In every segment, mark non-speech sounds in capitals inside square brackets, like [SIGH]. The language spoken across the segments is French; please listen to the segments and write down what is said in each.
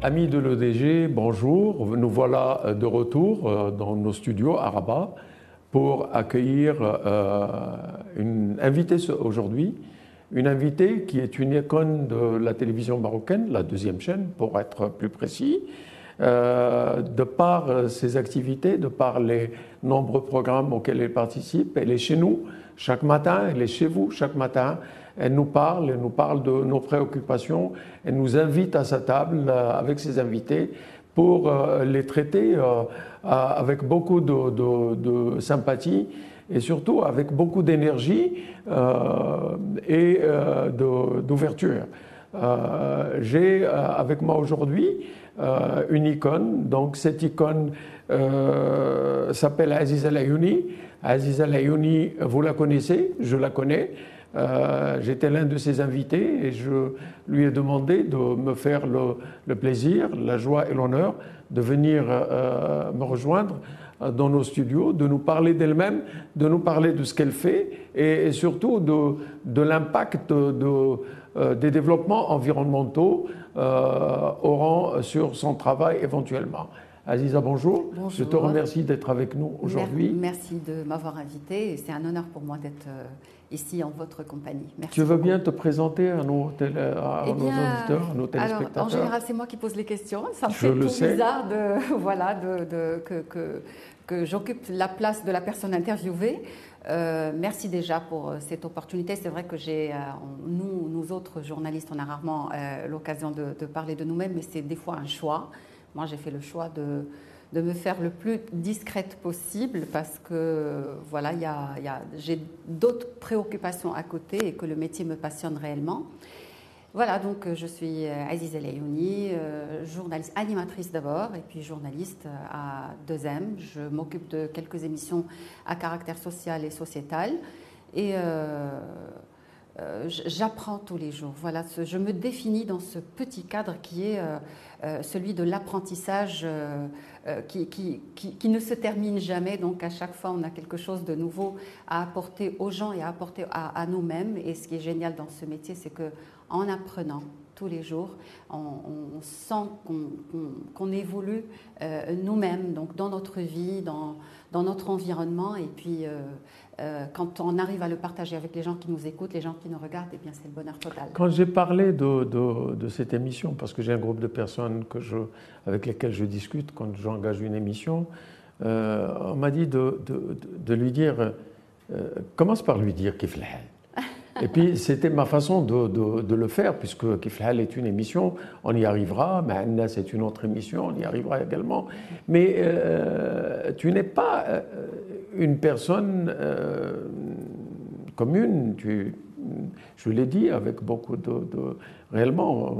Amis de l'EDG, bonjour. Nous voilà de retour euh, dans nos studios à Rabat pour accueillir euh, une invitée aujourd'hui. Une invitée qui est une icône de la télévision marocaine, la deuxième chaîne pour être plus précis. Euh, de par ses activités, de par les nombreux programmes auxquels elle participe, elle est chez nous chaque matin, elle est chez vous chaque matin elle nous parle, elle nous parle de nos préoccupations, elle nous invite à sa table euh, avec ses invités pour euh, les traiter euh, avec beaucoup de, sympathie et surtout avec beaucoup d'énergie et d'ouverture. J'ai avec moi aujourd'hui une icône, donc cette icône s'appelle Aziz Alayouni. Aziz Alayouni, vous la connaissez, je la connais. Euh, j'étais l'un de ses invités et je lui ai demandé de me faire le, plaisir, la joie et l'honneur de venir euh, me rejoindre euh, dans nos studios, de nous parler d'elle-même, de nous parler de ce qu'elle fait et, surtout de, l'impact des développements environnementaux auront sur son travail éventuellement. Aziza, bonjour. bonjour. Je te remercie d'être avec nous aujourd'hui. Merci de m'avoir invité. C'est un honneur pour moi d'être ici en votre compagnie. Merci tu veux bien te présenter à nos, à eh nos auditeurs, à nos téléspectateurs alors, En général, c'est moi qui pose les questions. Ça me fait tout bizarre de, [LAUGHS] voilà, de, que, que, que j'occupe la place de la personne interviewée. Euh, merci déjà pour euh, cette opportunité. C'est vrai que j'ai, euh, nous, nous autres journalistes, on a rarement l'occasion de, de, parler de nous-mêmes, mais c'est des fois un choix. Moi, j'ai fait le choix de, de me faire le plus discrète possible parce que voilà, y y a, j'ai d'autres préoccupations à côté et que le métier me passionne réellement. Voilà, donc je suis Aziz Elayouni, euh, journaliste, animatrice d'abord, et puis journaliste à 2M. Je m'occupe de quelques émissions à caractère social et sociétal. Et euh, euh, j'apprends tous les jours. Voilà, je me définis dans ce petit cadre qui est celui de l'apprentissage euh, qui, ne se termine jamais. Donc à chaque fois, on a quelque chose de nouveau à apporter aux gens et à apporter à, nous-mêmes. Et ce qui est génial dans ce métier, c'est que en apprenant tous les jours, on, sent qu'on évolue euh, nous-mêmes, donc dans notre vie, dans, dans notre environnement. Et puis, euh, euh, quand on arrive à le partager avec les gens qui nous écoutent, les gens qui nous regardent, eh bien, c'est le bonheur total. Quand j'ai parlé de, de, cette émission, parce que j'ai un groupe de personnes que je, avec lesquelles je discute quand j'engage une émission, euh, on m'a dit de, de, lui dire, commence par lui dire fait [LAUGHS] et puis, c'était ma façon de, de, le faire, puisque Kiflhal est une émission, on y arrivera. Ma'anna, c'est une autre émission, on y arrivera également. Mais euh, tu n'es pas euh, une personne euh, commune. Tu, je l'ai dit avec beaucoup de. réellement,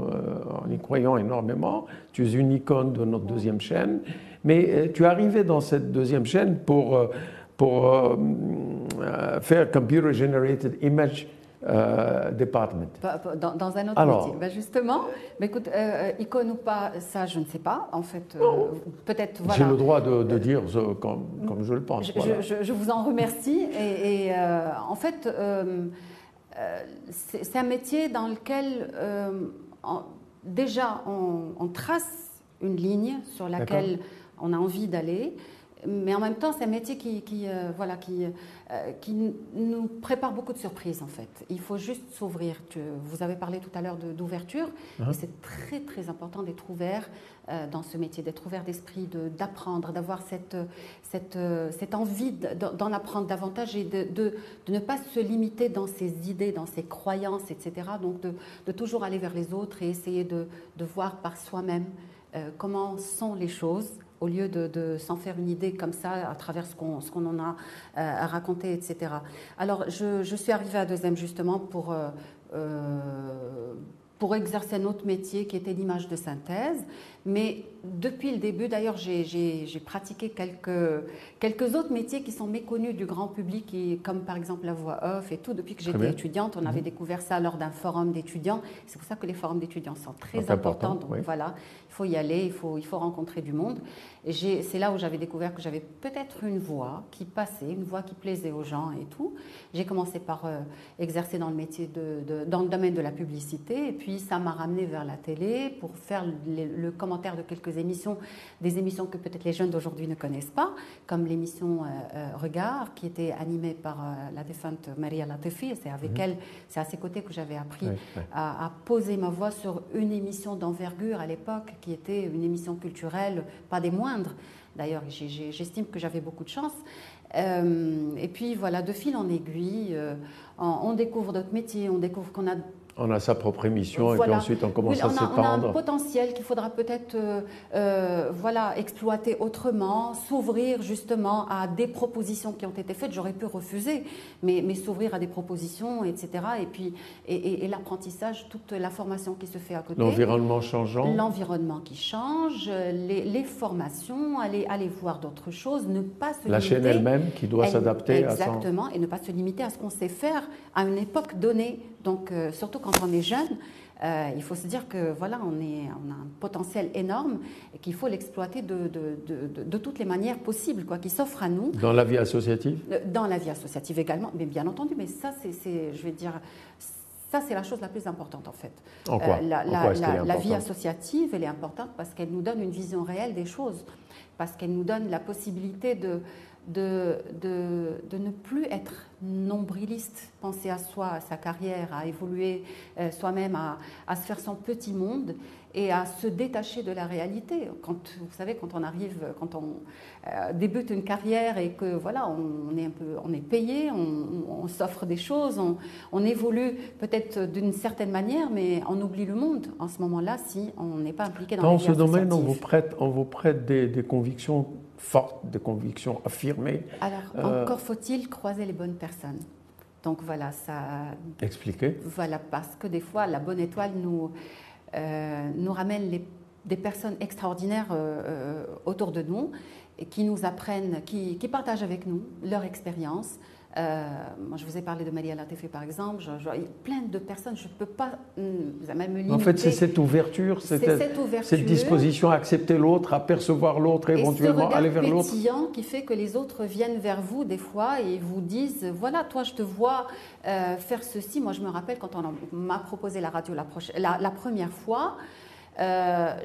en y croyant énormément, tu es une icône de notre deuxième chaîne. Mais tu es arrivé dans cette deuxième chaîne pour, pour faire Computer Generated Image euh, department. Dans, un autre métier. Ben justement, mais écoute, euh, icône ou pas, ça je ne sais pas. En fait, euh, oh. peut-être. J'ai le droit de, dire comme, comme, je le pense. Je, je, vous en remercie. Et, en fait, c'est un métier dans lequel déjà on, trace une ligne sur laquelle on a envie d'aller mais en même temps, c'est un métier qui, qui euh, voilà, qui, euh, qui nous prépare beaucoup de surprises, en fait. Il faut juste s'ouvrir. Vous avez parlé tout à l'heure d'ouverture, uh-huh. et c'est très, très important d'être ouvert euh, dans ce métier, d'être ouvert d'esprit, d'apprendre, d'avoir cette, cette, cette, envie d'en apprendre davantage et de, de, de, ne pas se limiter dans ses idées, dans ses croyances, etc. Donc, de, de toujours aller vers les autres et essayer de, voir par soi-même comment sont les choses au lieu de, s'en faire une idée comme ça à travers ce qu'on en a euh, à raconter, etc. Alors, je, suis arrivée à deuxième justement pour, euh, euh, pour exercer un autre métier qui était l'image de synthèse. Mais depuis le début, d'ailleurs, j'ai pratiqué quelques, quelques autres métiers qui sont méconnus du grand public, comme par exemple la voix off et tout. Depuis que j'étais étudiante, on avait mhm. découvert ça lors d'un forum d'étudiants. C'est pour ça que les forums d'étudiants sont très importants. donc voilà, il faut y aller, il faut, il faut rencontrer du monde. Et c'est là où j'avais découvert que j'avais peut-être une voix qui passait, une voix qui plaisait aux gens et tout. J'ai commencé par euh, exercer dans le métier de, dans le domaine de la publicité, et puis ça m'a ramené vers la télé pour faire le, le commentaires de quelques émissions, des émissions que peut-être les jeunes d'aujourd'hui ne connaissent pas, comme l'émission Regard, qui était animée par la défunte Maria Latifi. C'est avec mhm. elle, c'est à ses côtés que j'avais appris À, à, poser ma voix sur une émission d'envergure à l'époque, qui était une émission culturelle, pas des moindres. D'ailleurs, j'estime que j'avais beaucoup de chance. Euh, et puis voilà, de fil en aiguille, euh, on, découvre d'autres métiers, on découvre qu'on a on a sa propre émission et puis ensuite on commence à s'épandre. On a un potentiel qu'il faudra peut-être euh, euh, voilà, exploiter autrement, s'ouvrir justement à des propositions qui ont été faites. J'aurais pu refuser, mais, mais s'ouvrir à des propositions, etc. Et puis et, l'apprentissage, toute la formation qui se fait à côté. L'environnement changeant. L'environnement qui change, les, formations, aller, aller voir d'autres choses, ne pas se la limiter. La chaîne elle-même qui doit s'adapter à Exactement, et ne pas se limiter à ce qu'on sait faire à une époque donnée. Donc euh, surtout quand on est jeune, euh, il faut se dire que voilà, on, est, on a un potentiel énorme et qu'il faut l'exploiter de, de, de, toutes les manières possibles, quoi, qui s'offrent à nous. Dans la vie associative? Euh, Dans la vie associative également, mais bien entendu, mais ça, c'est, je vais dire, ça, c'est la chose la plus importante en fait. En quoi, la, la, vie associative, elle est importante parce qu'elle nous donne une vision réelle des choses, parce qu'elle nous donne la possibilité de, de, de, ne plus être nombriliste, penser à soi, à sa carrière, à évoluer euh, soi-même, à, se faire son petit monde et à se détacher de la réalité. Quand, vous savez, quand on arrive, quand on euh, débute une carrière et que voilà, on, est un peu, on est payé, on, s'offre des choses, on, évolue peut-être d'une certaine manière, mais on oublie le monde en ce moment-là si on n'est pas impliqué dans, dans ce domaine. On vous prête, on vous prête des, des convictions fortes, des convictions affirmées. Alors, euh, encore faut-il croiser les bonnes personnes. Donc voilà, ça. Expliquez. Voilà, parce que des fois, la bonne étoile nous, euh, nous ramène des personnes extraordinaires euh, autour de nous et qui nous apprennent, qui, qui partagent avec nous leur expérience, euh, moi, je vous ai parlé de Maria Latefe, par exemple. Je, je, plein de personnes, je ne peux pas hmm, même me limiter. En fait, c'est cette ouverture, cette, cette, ouverture, cette disposition à accepter l'autre, à percevoir l'autre, éventuellement aller vers l'autre. qui fait que les autres viennent vers vous des fois et vous disent voilà, toi, je te vois euh, faire ceci. Moi, je me rappelle quand on m'a proposé la radio la, la première fois. Euh,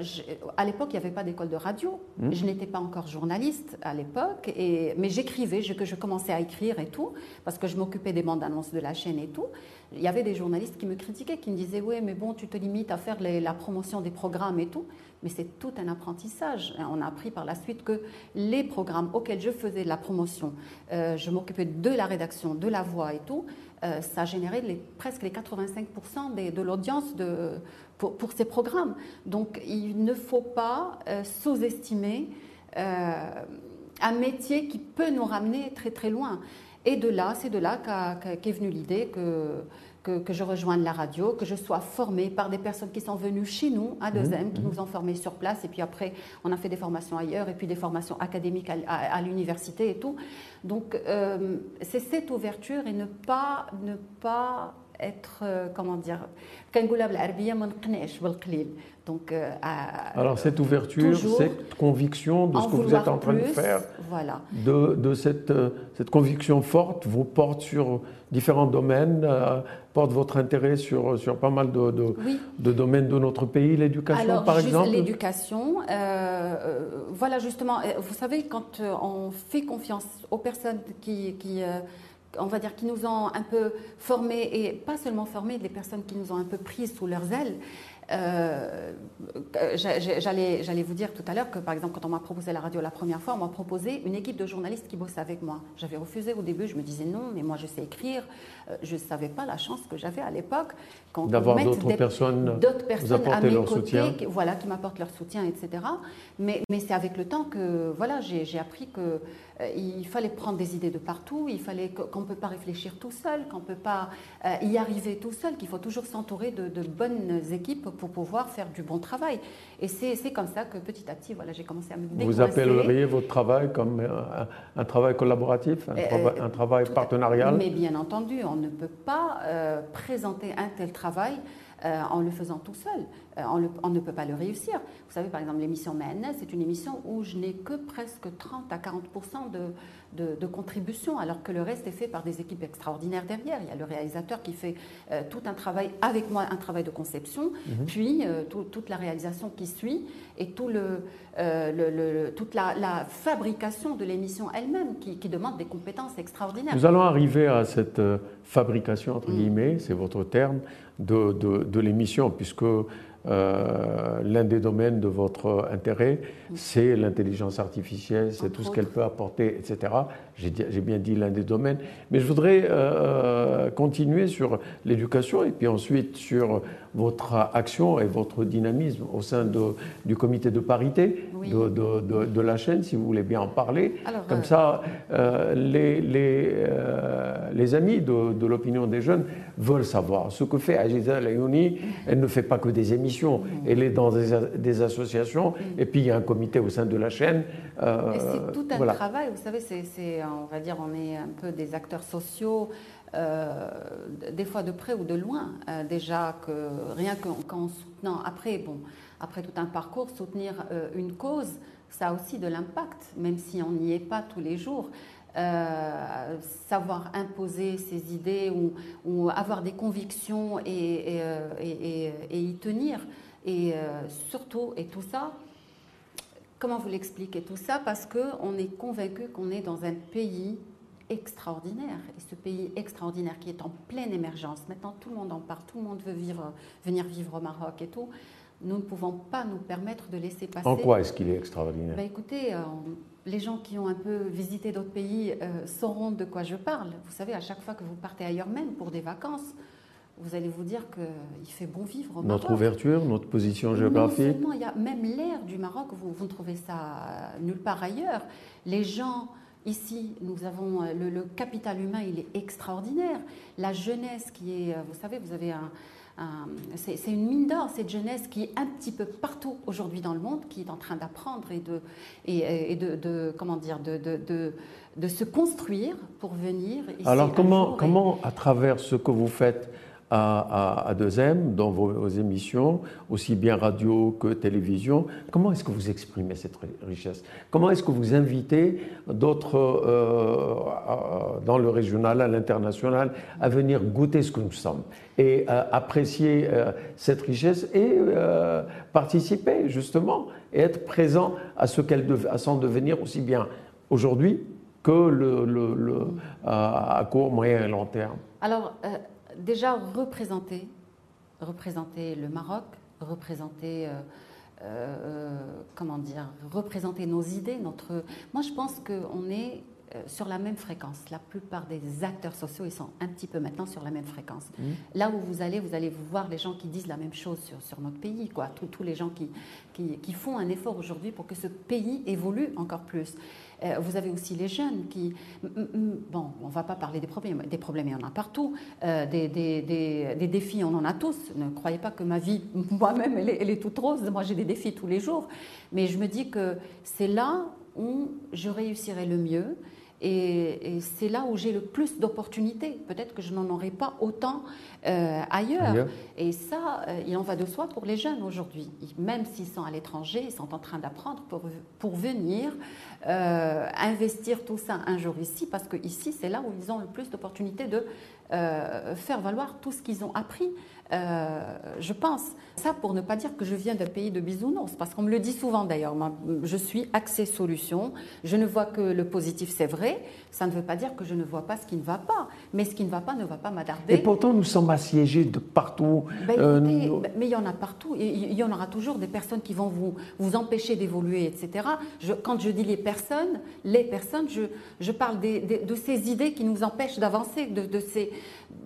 à l'époque, il n'y avait pas d'école de radio. Hmm. Je n'étais pas encore journaliste à l'époque, mais j'écrivais, je, je commençais à écrire et tout, parce que je m'occupais des bandes annonces de la chaîne et tout. Il y avait des journalistes qui me critiquaient, qui me disaient Oui, mais bon, tu te limites à faire la promotion des programmes et tout. Mais c'est tout un apprentissage. On a appris par la suite que les programmes auxquels je faisais la promotion, euh, je m'occupais de la rédaction, de la voix et tout, euh, ça générait les, presque les 85% de l'audience pour, ces programmes. Donc il ne faut pas euh, sous-estimer euh, un métier qui peut nous ramener très très loin. Et de là, c'est de là qu'est venue l'idée que, que, je rejoigne la radio, que je sois formée par des personnes qui sont venues chez nous à 2 mmh, qui mmh. nous ont formés sur place. Et puis après, on a fait des formations ailleurs, et puis des formations académiques à, l'université et tout. Donc, euh, c'est cette ouverture et ne pas, ne pas être, euh, comment dire, donc, euh, Alors cette ouverture, cette conviction de ce que vous êtes en train de faire, voilà. de, de cette, euh, cette, conviction forte vous porte sur différents domaines, porte votre intérêt sur, sur pas mal de, de, domaines de notre pays, l'éducation par exemple L'éducation, voilà justement, vous savez, quand on fait confiance aux personnes qui... qui on va dire, qui nous ont un peu formés, et pas seulement formés, les personnes qui nous ont un peu prises sous leurs ailes, euh, J'allais vous dire tout à l'heure que, par exemple, quand on m'a proposé la radio la première fois, on m'a proposé une équipe de journalistes qui bossent avec moi. J'avais refusé au début, je me disais non, mais moi je sais écrire. Euh, je ne savais pas la chance que j'avais à l'époque. D'avoir d'autres personnes, personnes à mes leur côtés, soutien. Qui, voilà, qui m'apportent leur soutien, etc. Mais, mais c'est avec le temps que voilà, j'ai appris que il fallait prendre des idées de partout, il fallait qu'on ne peut pas réfléchir tout seul, qu'on ne peut pas euh, y arriver tout seul, qu'il faut toujours s'entourer de, de, bonnes équipes pour pouvoir faire du bon travail. Et c'est comme ça que petit à petit, voilà, j'ai commencé à me décoincer. Vous appelleriez votre travail comme un, travail collaboratif, un, euh, travail, partenarial? Mais bien entendu, on ne peut pas présenter un tel travail en le faisant tout seul. Euh, on, ne peut pas le réussir. Vous savez, par exemple, l'émission MNS, c'est une émission où je n'ai que presque 30 à 40% de, de, contribution, alors que le reste est fait par des équipes extraordinaires derrière. Il y a le réalisateur qui fait euh, tout un travail avec moi, un travail de conception, mhm. puis euh, toute la réalisation qui suit et tout le, le, toute la, fabrication de l'émission elle-même qui, demande des compétences extraordinaires. Nous allons arriver à cette fabrication, entre mm. guillemets, c'est votre terme, de, de l'émission, puisque euh, l'un des domaines de votre intérêt, c'est l'intelligence artificielle, c'est tout ce qu'elle peut apporter, etc. J'ai bien dit l'un des domaines. Mais je voudrais euh, continuer sur l'éducation et puis ensuite sur votre action et votre dynamisme au sein de, du comité de parité de, de, de, la chaîne, si vous voulez bien en parler. Comme euh, ça, les, les, les, amis de, l'opinion des jeunes veulent savoir ce que fait Aziza Layouni. Elle ne fait pas que des émissions elle est dans des, associations, et puis il y a un comité au sein de la chaîne. Euh, c'est tout un travail, vous savez, c'est, on va dire, on est un peu des acteurs sociaux. Euh, des fois de près ou de loin, euh, déjà que rien qu'en soutenant, après, bon, après tout un parcours, soutenir une cause, ça a aussi de l'impact, même si on n'y est pas tous les jours. Euh, savoir imposer ses idées ou, avoir des convictions et, et, y tenir. Et euh, surtout, et tout ça, comment vous l'expliquez tout ça? Parce qu'on est convaincu qu'on est dans un pays extraordinaire. Et ce pays extraordinaire qui est en pleine émergence, maintenant tout le monde en parle, tout le monde veut vivre, venir vivre au Maroc et tout. Nous ne pouvons pas nous permettre de laisser passer. En quoi est-ce qu'il est extraordinaire? Ben Écoutez, euh, les gens qui ont un peu visité d'autres pays euh, sauront de quoi je parle. Vous savez, à chaque fois que vous partez ailleurs, même pour des vacances, vous allez vous dire qu'il fait bon vivre. Au notre ouverture, notre position géographique? Non il y a même l'air du Maroc, vous, vous ne trouvez ça nulle part ailleurs. Les gens, ici, nous avons euh, le, le, capital humain, il est extraordinaire. La jeunesse qui est, euh, vous savez, vous avez un, c'est une mine d'or, cette jeunesse qui est un petit peu partout aujourd'hui dans le monde, qui est en train d'apprendre et, de, et, de, comment dire, de, de, de, se construire pour venir. Ici Alors comment, comment, à travers ce que vous faites, à, à, 2M, dans vos, émissions, aussi bien radio que télévision. Comment est-ce que vous exprimez cette richesse? Comment est-ce que vous invitez d'autres, euh, dans le régional, à l'international, à venir goûter ce que nous sommes et euh, apprécier euh, cette richesse et participer justement et être présent à ce qu'elle à son devenir aussi bien aujourd'hui que à court, moyen et long terme? Alors, déjà représenter, représenter le Maroc, représenter, euh, euh, comment dire, représenter nos idées, notre. Moi, je pense qu'on est euh, sur la même fréquence. La plupart des acteurs sociaux, ils sont un petit peu maintenant sur la même fréquence. Mmh. Là où vous allez, vous allez vous voir les gens qui disent la même chose sur, sur notre pays, quoi. Tous, les gens qui, qui, qui font un effort aujourd'hui pour que ce pays évolue encore plus. Euh, vous avez aussi les jeunes qui... Bon, on ne va pas parler des problèmes. Des problèmes, il y en a partout. Euh, des, défis, on en a tous. Ne croyez pas que ma vie, [LAUGHS] moi-même, elle, elle, est toute rose. Moi, j'ai des défis tous les jours. Mais je me dis que c'est là où je réussirai le mieux. Et, c'est là où j'ai le plus d'opportunités. Peut-être que je n'en aurai pas autant euh, ailleurs. Et ça, euh, il en va de soi pour les jeunes aujourd'hui. Même s'ils sont à l'étranger, ils sont en train d'apprendre pour, pour venir euh, investir tout ça un jour ici, parce que ici, c'est là où ils ont le plus d'opportunités de faire valoir tout ce qu'ils ont appris. Euh, je pense. Ça pour ne pas dire que je viens d'un pays de bisounours, parce qu'on me le dit souvent d'ailleurs. Je suis axée solution, je ne vois que le positif, c'est vrai. Ça ne veut pas dire que je ne vois pas ce qui ne va pas. Mais ce qui ne va pas ne va pas m'attarder. Et pourtant, nous sommes assiégés de partout. Ben, euh, ben, mais il y en a partout. Il y en aura toujours des personnes qui vont vous, vous empêcher d'évoluer, etc. Je, quand je dis les personnes, les personnes, je, je parle de ces idées qui nous empêchent d'avancer, de, de ces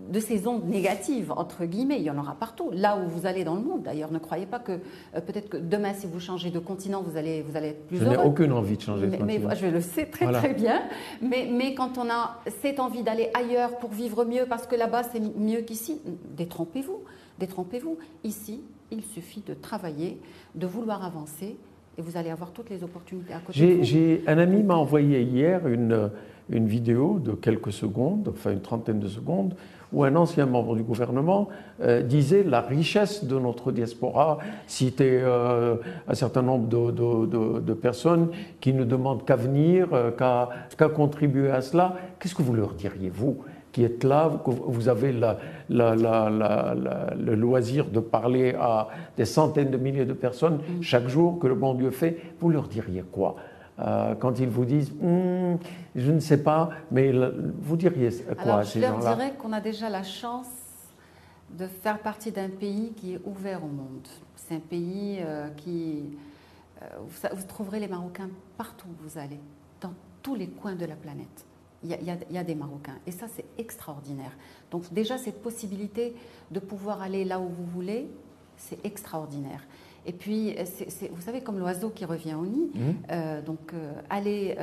de ces ondes négatives, entre guillemets, il y en aura partout. Là où vous allez dans le monde, d'ailleurs, ne croyez pas que euh, peut-être que demain, si vous changez de continent, vous allez, vous allez être plus heureux. Je n'ai aucune envie de changer de continent. Mais, je le sais très très bien. Mais, mais quand on a cette envie d'aller ailleurs pour vivre mieux, parce que là-bas, c'est mieux qu'ici, détrompez-vous. Détrompez-vous. Ici, il suffit de travailler, de vouloir avancer et vous allez avoir toutes les opportunités à côté. J'ai un ami m'a envoyé hier une, une vidéo de quelques secondes, enfin une trentaine de secondes, où un ancien membre du gouvernement euh, disait la richesse de notre diaspora, citait euh, un certain nombre de, de, personnes qui ne demandent qu'à venir, euh, qu'à contribuer à cela. Qu'est-ce que vous leur diriez, vous qui êtes là, vous avez la, le loisir de parler à des centaines de milliers de personnes mm. chaque jour que le bon Dieu fait, vous leur diriez quoi? Euh, quand ils vous disent hmm, je ne sais pas, mais vous diriez quoi à ces gens-là Je leur dirais qu'on a déjà la chance de faire partie d'un pays qui est ouvert au monde. C'est un pays euh, qui. Euh, vous, trouverez les Marocains partout où vous allez, dans tous les coins de la planète. Il y, a, il y a des Marocains. Et ça, c'est extraordinaire. Donc, déjà, cette possibilité de pouvoir aller là où vous voulez, c'est extraordinaire. Et puis, euh, vous savez, comme l'oiseau qui revient au nid, mhm. euh, donc euh, aller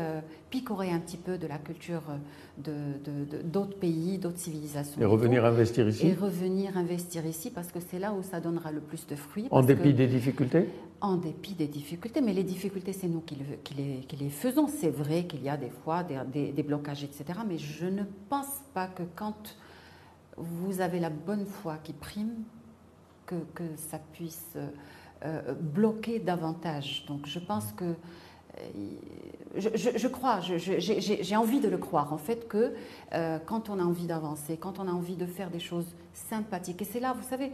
picorer un petit peu de la culture d'autres pays, d'autres civilisations. Et revenir investir ici Et revenir investir ici, parce que c'est là où ça donnera le plus de fruits. En dépit des difficultés En dépit des difficultés, mais les difficultés, c'est nous qui, les, faisons. C'est vrai qu'il y a des fois des, des blocages, etc. Mais je ne pense pas que quand vous avez la bonne foi qui prime, que, que ça puisse bloquer davantage. Donc je pense que euh, je, crois, j'ai envie de le croire, en fait, que euh, quand on a envie d'avancer, quand on a envie de faire des choses sympathiques, et c'est là, vous savez,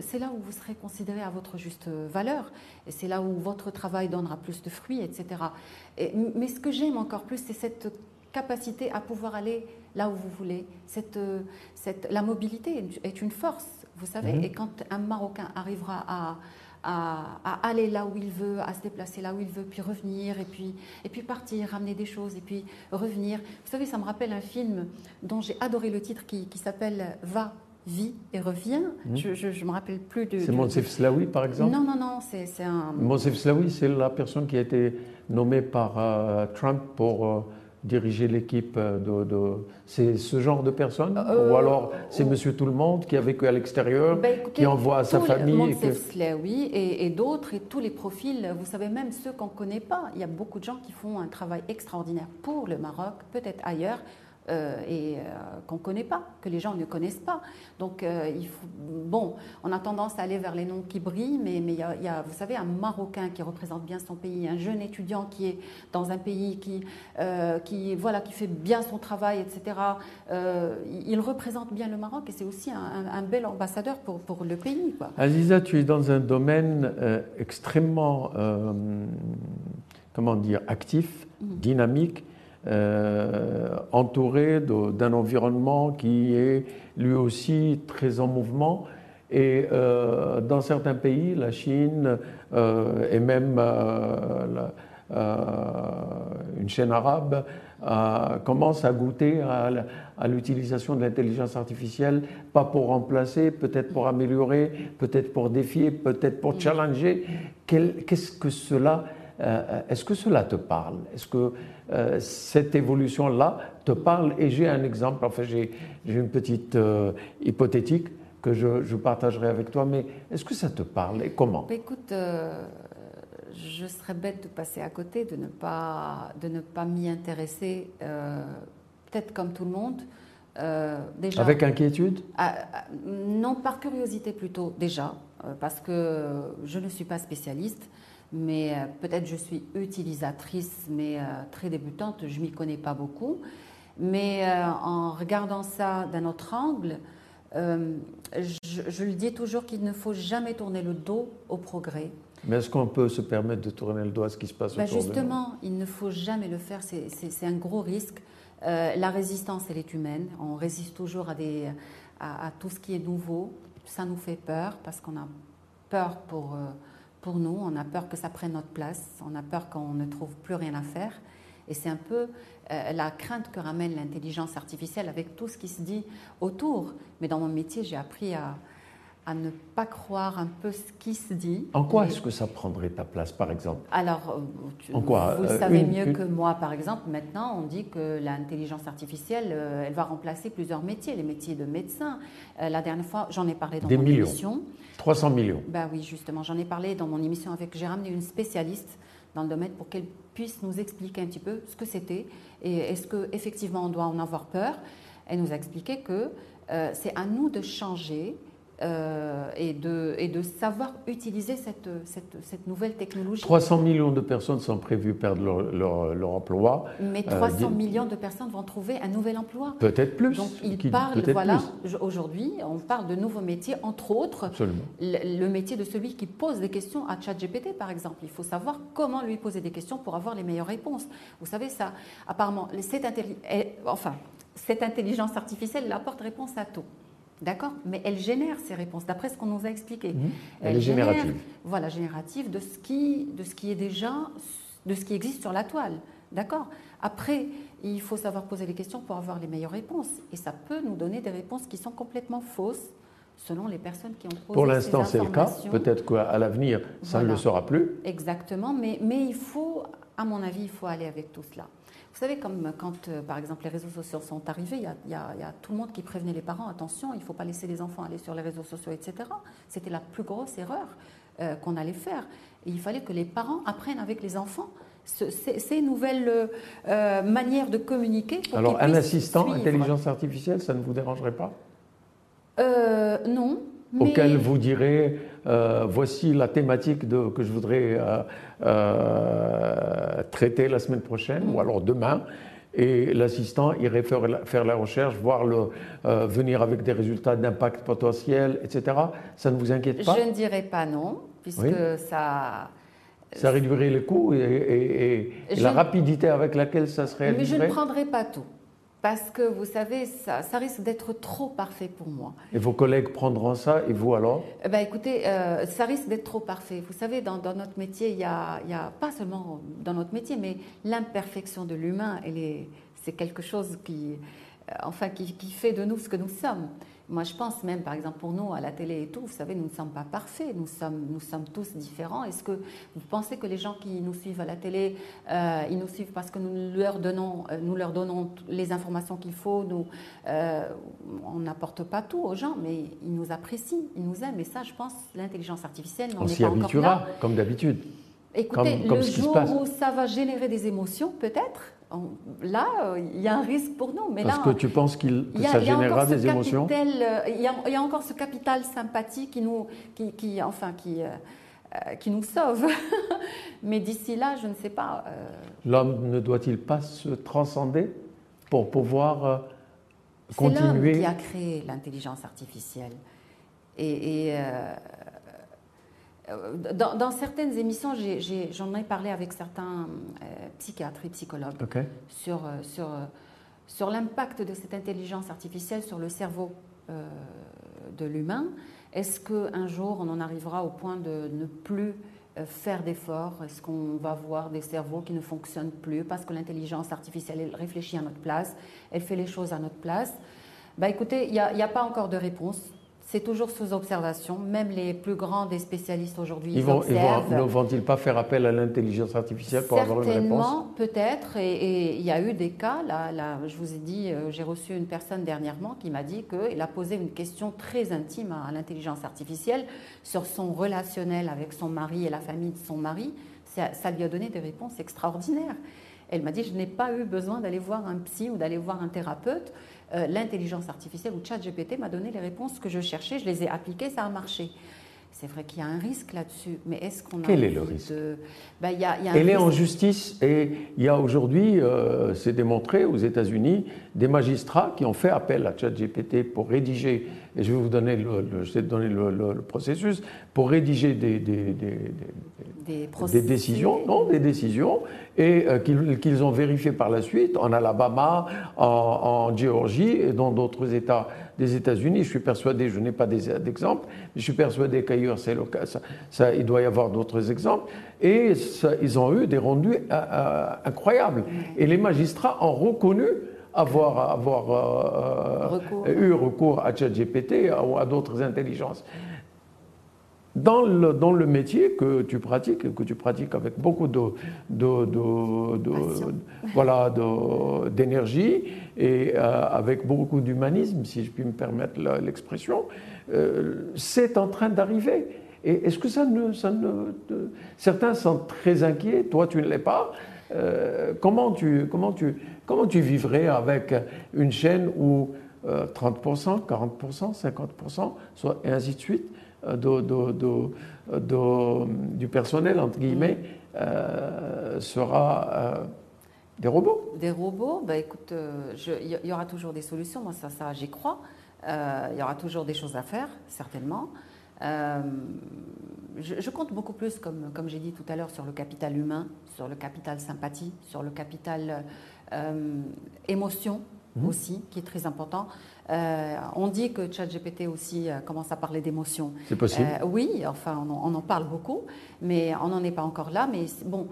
c'est là où vous serez considéré à votre juste valeur, et c'est là où votre travail donnera plus de fruits, etc. mais ce que j'aime encore plus, c'est cette capacité à pouvoir aller là où vous voulez. Cette, cette, la mobilité est une force vous savez. Mhm. Et quand un Marocain arrivera à, à, aller là où il veut, à se déplacer là où il veut, puis revenir, et puis, et puis partir, ramener des choses, et puis revenir. Vous savez, ça me rappelle un film dont j'ai adoré le titre qui, qui s'appelle Va, vit et revient. Mhm. Je ne me rappelle plus de. C'est Monsef Slaoui, par exemple? Non, non, non, c'est un. Monsef Slaoui, c'est la personne qui a été nommée par euh, Trump pour. Euh, diriger l'équipe de, de... C'est ce genre de personne euh, Ou alors c'est Monsieur Tout-le-Monde qui a vécu à l'extérieur, ben, qui envoie sa famille et, que... oui, et, et d'autres, et tous les profils, vous savez, même ceux qu'on ne connaît pas, il y a beaucoup de gens qui font un travail extraordinaire pour le Maroc, peut-être ailleurs, euh, et euh, qu'on ne connaît pas, que les gens ne connaissent pas. Donc, euh, il faut, bon, on a tendance à aller vers les noms qui brillent, mais, mais il, y a, vous savez, un Marocain qui représente bien son pays, un jeune étudiant qui est dans un pays qui, qui, voilà, qui fait bien son travail, etc. il représente bien le Maroc et c'est aussi un, bel ambassadeur pour, pour le pays. Quoi. Aziza, tu es dans un domaine extrêmement, comment dire, actif, mmh. dynamique euh, entouré d'un environnement qui est lui aussi très en mouvement. Et euh, dans certains pays, la Chine euh, et même une chaîne arabe commence à goûter à, l'utilisation de l'intelligence artificielle, pas pour remplacer, peut-être pour améliorer, peut-être pour défier, peut-être pour challenger. Qu'est-ce que cela Est-ce que cela te parle? Est-ce que euh, cette évolution-là te parle? Et j'ai un exemple, enfin j'ai une petite euh, hypothétique que je, partagerai avec toi, mais est-ce que ça te parle et comment? Bah, Écoute, euh, je serais bête de passer à côté, de ne pas, de ne pas m'y intéresser, peut-être comme tout le monde. déjà, avec inquiétude? Ah, ah, Non, par curiosité plutôt, déjà, parce que je ne suis pas spécialiste mais euh, peut-être je suis utilisatrice, mais euh, très débutante, je m'y connais pas beaucoup. Mais euh, en regardant ça d'un autre angle, je, le dis toujours qu'il ne faut jamais tourner le dos au progrès. Mais est-ce qu'on peut se permettre de tourner le dos à ce qui se passe ben autour Justement, de nous? il ne faut jamais le faire, c'est un gros risque. la résistance, elle est humaine. On résiste toujours à, des, à, tout ce qui est nouveau. Ça nous fait peur parce qu'on a peur pour pour nous, on a peur que ça prenne notre place, on a peur qu'on ne trouve plus rien à faire. Et c'est un peu euh, la crainte que ramène l'intelligence artificielle avec tout ce qui se dit autour. Mais dans mon métier, j'ai appris à, à ne pas croire un peu ce qui se dit. En quoi est-ce que ça prendrait ta place, par exemple? Alors, euh, en quoi vous savez mieux que moi, par exemple, maintenant, on dit que l'intelligence artificielle, euh, elle va remplacer plusieurs métiers, les métiers de médecin. Euh, la dernière fois, j'en ai parlé dans Des mon millions. émission. 300 millions. Ben oui, justement, j'en ai parlé dans mon émission avec, j'ai ramené une spécialiste dans le domaine pour qu'elle puisse nous expliquer un petit peu ce que c'était et est-ce qu'effectivement on doit en avoir peur. Elle nous a expliqué que c'est à nous de changer euh, et, de, et, de, savoir utiliser cette, cette, cette, nouvelle technologie. 300 millions de personnes sont prévues perdre leur, leur, emploi. Mais 300 euh, millions de personnes vont trouver un nouvel emploi. Peut-être plus. Donc il parle, voilà, aujourd'hui, on parle de nouveaux métiers, entre autres, le, le, métier de celui qui pose des questions à ChatGPT, par exemple. Il faut savoir comment lui poser des questions pour avoir les meilleures réponses. Vous savez ça, apparemment, cette, enfin, cette intelligence artificielle apporte réponse à tout. D'accord Mais elle génère ces réponses, d'après ce qu'on nous a expliqué. Mhm. Elle, est générative. voilà, générative de ce, qui, de ce qui est déjà, de ce qui existe sur la toile. D'accord Après, il faut savoir poser les questions pour avoir les meilleures réponses. Et ça peut nous donner des réponses qui sont complètement fausses selon les personnes qui ont posé Pour l'instant, c'est le cas. Peut-être qu'à l'avenir, ça ne le sera plus. Exactement. Mais, mais il faut, à mon avis, il faut aller avec tout cela. Vous savez, comme quand, euh, par exemple, les réseaux sociaux sont arrivés, il y, a, tout le monde qui prévenait les parents, attention, il ne faut pas laisser les enfants aller sur les réseaux sociaux, etc. C'était la plus grosse erreur euh, qu'on allait faire. il fallait que les parents apprennent avec les enfants ces, nouvelles euh, manières de communiquer. Alors, un assistant intelligence artificielle, ça ne vous dérangerait pas? Non, auquel vous direz euh, voici la thématique de, que je voudrais euh, euh, traiter la semaine prochaine ou alors demain. Et l'assistant irait faire la, faire la, recherche, voir le, venir avec des résultats d'impact potentiel, etc. Ça ne vous inquiète pas? Je ne dirais pas non, puisque ça. Ça réduirait les coûts et, la rapidité avec laquelle ça se réaliserait. Mais je ne prendrai pas tout parce que vous savez, ça, risque d'être trop parfait pour moi. Et vos collègues prendront ça, et vous alors? Eh ben, Écoutez, euh, ça risque d'être trop parfait. Vous savez, dans, notre métier, il y, a, il y, a, pas seulement dans notre métier, mais l'imperfection de l'humain, c'est quelque chose qui, euh, enfin, qui, qui fait de nous ce que nous sommes. Moi, je pense même, par exemple, pour nous, à la télé et tout, vous savez, nous ne sommes pas parfaits, nous sommes, nous sommes tous différents. Est-ce que vous pensez que les gens qui nous suivent à la télé, euh, ils nous suivent parce que nous leur donnons, euh, nous leur donnons les informations qu'il faut? Nous, euh, On n'apporte pas tout aux gens, mais ils nous apprécient, ils nous aiment. Et ça, je pense, l'intelligence artificielle n'en est pas habituera, comme d'habitude. Écoutez, le jour où ça va générer des émotions, peut-être, là, il y a un risque pour nous. Mais Parce que tu penses qu'il, que ça générera des émotions euh, il, y a, encore ce capital sympathie qui nous, qui, enfin, qui, euh, euh, qui nous sauve. [LAUGHS] mais d'ici là, je ne sais pas. L'homme ne doit-il pas se transcender pour pouvoir continuer C'est l'homme qui a créé l'intelligence artificielle. Et, et euh, dans, certaines émissions, j'en ai, parlé avec certains euh, psychiatres et psychologues sur, euh, sur, sur l'impact de cette intelligence artificielle sur le cerveau de l'humain. Est-ce qu'un jour, on en arrivera au point de ne plus faire d'efforts? Est-ce qu'on va voir des cerveaux qui ne fonctionnent plus parce que l'intelligence artificielle elle réfléchit à notre place, elle fait les choses à notre place? Bah, Écoutez, il n'y a, a, pas encore de réponse c'est toujours sous observation. Même les plus grands des spécialistes aujourd'hui ils, vont, observent. ne vont-ils pas faire appel à l'intelligence artificielle pour avoir une réponse? Certainement, peut-être. Et, il y a eu des cas. Là, là je vous ai dit, euh, j'ai reçu une personne dernièrement qui m'a dit qu'il a posé une question très intime à, l'intelligence artificielle sur son relationnel avec son mari et la famille de son mari. ça lui a donné des réponses extraordinaires. Elle m'a dit, je n'ai pas eu besoin d'aller voir un psy ou d'aller voir un thérapeute. Euh, l'intelligence artificielle ou ChatGPT m'a donné les réponses que je cherchais, je les ai appliquées, ça a marché. C'est vrai qu'il y a un risque là-dessus, mais est-ce qu'on a Quel est le risque? Ben, Elle est en justice et il y a aujourd'hui, euh, c'est démontré aux États-Unis, des magistrats qui ont fait appel à ChatGPT pour rédiger, et je vais vous donner le, je vais donner le, processus, pour rédiger des, des, des, décisions, non, des décisions, et euh, qu'ils ont vérifié par la suite en Alabama, en, en Géorgie et dans d'autres États des États-Unis. Je suis persuadé, je n'ai pas d'exemple, mais je suis persuadé qu'ailleurs, c'est le cas. Ça, il doit y avoir d'autres exemples. Et ils ont eu des rendus euh, euh, incroyables. Et les magistrats ont reconnu avoir, avoir euh, eu recours à ChatGPT ou à d'autres intelligences. dans le, dans le métier que tu pratiques, que tu pratiques avec beaucoup de, de, de, voilà, d'énergie et euh, avec beaucoup d'humanisme, si je puis me permettre l'expression, euh, c'est en train d'arriver. Et est-ce que ça ne, ça ne, certains sont très inquiets, toi tu ne l'es pas. Euh, comment, tu, comment, tu, comment tu vivrais avec une chaîne où 30%, 40%, 50%, soit, et ainsi de suite de, de, du personnel, entre guillemets, euh, sera euh, des robots Des robots, bah, écoute, euh, il y, aura toujours des solutions, moi ça, ça j'y crois. Il y aura toujours des choses à faire, certainement. Je, compte beaucoup plus, comme, comme j'ai dit tout à l'heure, sur le capital humain, sur le capital sympathie, sur le capital émotion mmh. aussi, qui est très important. Euh, on dit que ChatGPT aussi euh, commence à parler d'émotions. C'est possible. Euh, oui, enfin, on en, parle beaucoup, mais on n'en est pas encore là. Mais bon,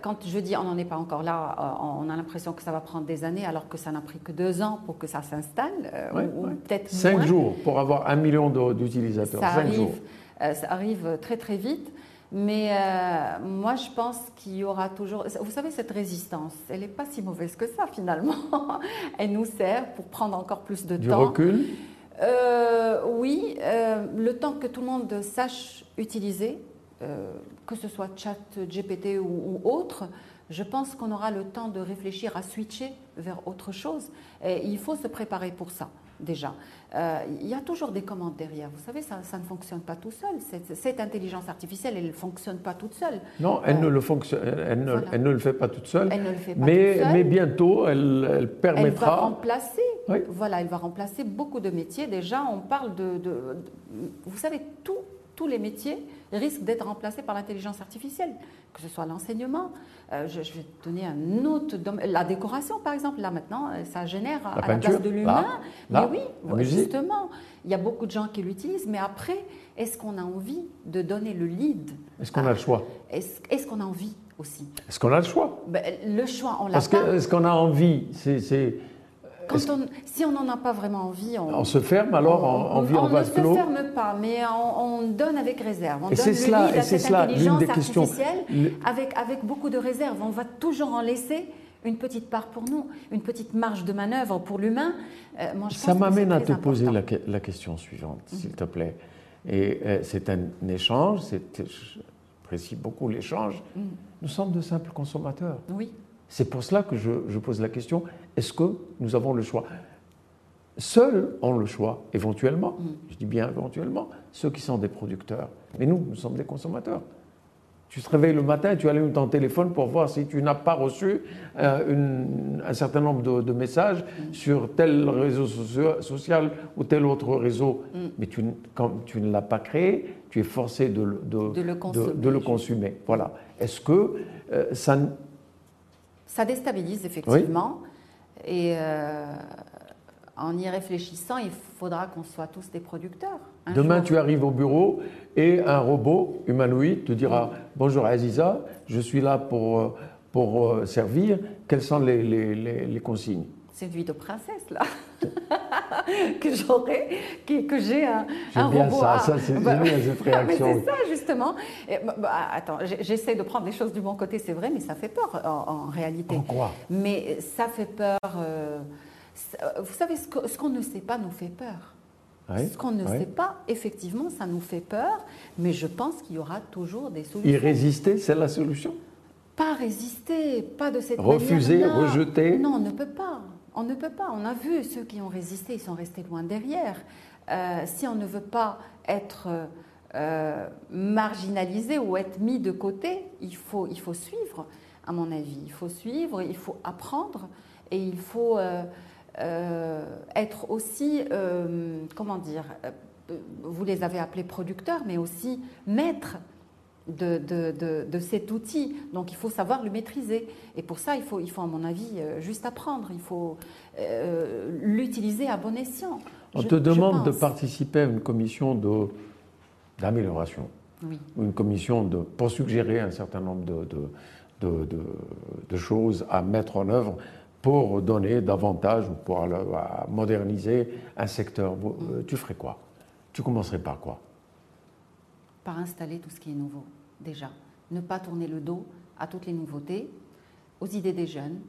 quand je dis on n'en est pas encore là, on a l'impression que ça va prendre des années, alors que ça n'a pris que deux ans pour que ça s'installe, ou, peut-être Cinq jours pour avoir un million d'utilisateurs. Ça, arrive, ça arrive très très vite. Mais euh, moi, je pense qu'il y aura toujours... Vous savez, cette résistance, elle n'est pas si mauvaise que ça, finalement. [LAUGHS] elle nous sert pour prendre encore plus de temps. Du recul euh, Oui, euh, le temps que tout le monde sache utiliser, que ce soit chat, GPT ou, ou autre, je pense qu'on aura le temps de réfléchir à switcher vers autre chose. Et il faut se préparer pour ça déjà. Euh, il y a toujours des commandes derrière. Vous savez, ça, ça ne fonctionne pas tout seul. Cette, cette intelligence artificielle, elle ne fonctionne pas toute seule. Non, elle, euh, ne, le fonctionne, elle, ne, elle ne le fait pas toute seule. Elle ne le fait pas mais, toute seule. Mais bientôt, elle, elle, permettra. Elle va remplacer. Voilà, elle va remplacer beaucoup de métiers. Déjà, on parle de, de vous savez, tout tous les métiers risquent d'être remplacés par l'intelligence artificielle, que ce soit l'enseignement. Euh, je, vais te donner un autre domaine. La décoration, par exemple, là maintenant, euh, ça génère à la place de l'humain. Mais oui, justement, il y a beaucoup de gens qui l'utilisent, mais après, est-ce qu'on a envie de donner le lead Est-ce qu'on a le choix? Est-ce qu'on a envie aussi? Est-ce qu'on a le choix? Ben, Le choix, on l'a que est-ce qu'on a envie? C'est si on n'en a pas vraiment envie, on, se ferme alors en, vie en vase clos. On ne se ferme pas, mais on, donne avec réserve. On et c'est cela, et c'est cela l'une des questions. Avec, avec beaucoup de réserve. On va toujours en laisser une petite part pour nous, une petite marge de manœuvre pour l'humain. Euh, Ça m'amène à te poser la, question suivante, mhm. s'il te plaît. Et euh, c'est un échange, j'apprécie beaucoup l'échange. Mhm. Nous sommes de simples consommateurs. Oui. C'est pour cela que je, pose la question, est-ce que nous avons le choix? Seuls ont le choix, éventuellement, mm. je dis bien éventuellement, ceux qui sont des producteurs. Mais nous, nous sommes des consommateurs. Tu te réveilles le matin, tu allumes ton téléphone pour voir si tu n'as pas reçu euh, un certain nombre de, messages mm. sur tel réseau social ou tel autre réseau. Mm. Mais tu, quand tu ne l'as pas créé, tu es forcé de, le, consommer. Voilà. Est-ce que euh, ça ça déstabilise effectivement. Et euh, en y réfléchissant, il faudra qu'on soit tous des producteurs. Demain, tu arrives au bureau et un robot humanoïde te dira Bonjour Aziza, je suis là pour, euh, pour euh, servir. Quelles sont les, les, les consignes? C'est une vie de princesse là [LAUGHS] que j'aurais, que, j'ai un, un bien robot. Ça, ça c'est bah, cette [LAUGHS] réaction. c'est ça justement. Bah, bah, attends, j'essaie de prendre les choses du bon côté, c'est vrai, mais ça fait peur en, réalité. En quoi Mais ça fait peur. Euh, vous savez, ce qu'on ne sait pas nous fait peur. ce qu'on ne sait pas, effectivement, ça nous fait peur, mais je pense qu'il y aura toujours des solutions. Y résister, c'est la solution? Pas résister, pas de cette Refuser, manière. Refuser, rejeter? Non, on ne peut pas. On ne peut pas. On a vu ceux qui ont résisté, ils sont restés loin derrière. Euh, si on ne veut pas être euh, marginalisé ou être mis de côté, il faut, il faut suivre, à mon avis. Il faut suivre, il faut apprendre et il faut euh, être aussi, comment dire, vous les avez appelés producteurs, mais aussi maîtres de, cet outil. Donc il faut savoir le maîtriser. Et pour ça, il faut, il faut à mon avis, euh, juste apprendre. Il faut euh, l'utiliser à bon escient. On te demande de participer à une commission d'amélioration. Oui. Une commission de, pour suggérer un certain nombre de, de, choses à mettre en œuvre pour donner davantage ou pour moderniser un secteur. Mm. Tu ferais quoi? Tu commencerais par quoi? Installer tout ce qui est nouveau, déjà. Ne pas tourner le dos à toutes les nouveautés, aux idées des jeunes.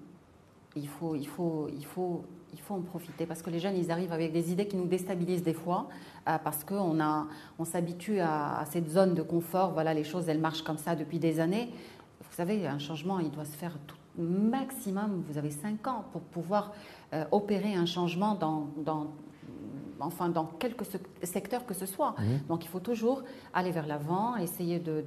Il faut, il faut, il faut, il faut en profiter parce que les jeunes, ils arrivent avec des idées qui nous déstabilisent des fois euh, parce qu'on on s'habitue à, cette zone de confort. Voilà, les choses, elles marchent comme ça depuis des années. Vous savez, un changement, il doit se faire tout maximum. Vous avez cinq ans pour pouvoir euh, opérer un changement dans enfin dans quelque secteur que ce soit. Mhm. Donc il faut toujours aller vers l'avant, essayer de,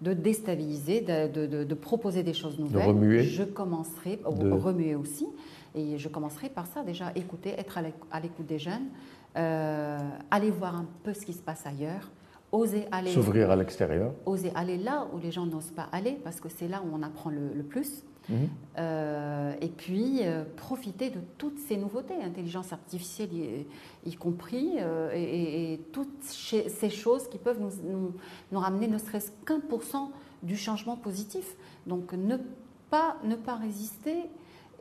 de, déstabiliser, de, de, proposer des choses nouvelles. De remuer. Je commencerai, de... remuer aussi, et je commencerai par ça déjà, écouter, être à l'écoute des jeunes, euh, aller voir un peu ce qui se passe ailleurs, oser aller... S'ouvrir à l'extérieur. Oser aller là où les gens n'osent pas aller, parce que c'est là où on apprend le plus. Euh, et puis, euh, profiter de toutes ces nouveautés, intelligence artificielle y, compris, euh, et, toutes ces choses qui peuvent nous, nous, ramener ne serait-ce qu'un pour cent du changement positif. Donc, ne pas, ne pas résister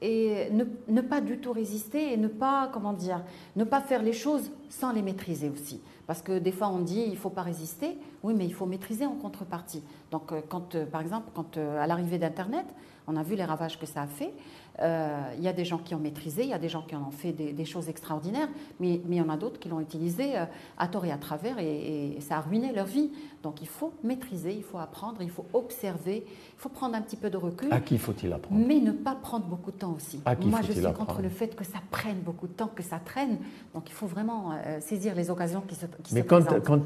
et ne, ne, pas du tout résister et ne pas, comment dire, ne pas faire les choses sans les maîtriser aussi. Parce que des fois on dit il ne faut pas résister, oui mais il faut maîtriser en contrepartie. Donc quand, par exemple, quand à l'arrivée d'Internet, on a vu les ravages que ça a fait. Euh, il y a des gens qui ont maîtrisé, il y a des gens qui en ont fait des, choses extraordinaires, mais, mais, il y en a d'autres qui l'ont utilisé euh, à tort et à travers et, ça a ruiné leur vie. Donc il faut maîtriser, il faut apprendre, il faut observer, il faut prendre un petit peu de recul. À qui faut-il apprendre? Mais ne pas prendre beaucoup de temps aussi. À qui Moi, je suis contre le fait que ça prenne beaucoup de temps, que ça traîne. Donc il faut vraiment euh, saisir les occasions qui se, qui mais quand, Quand,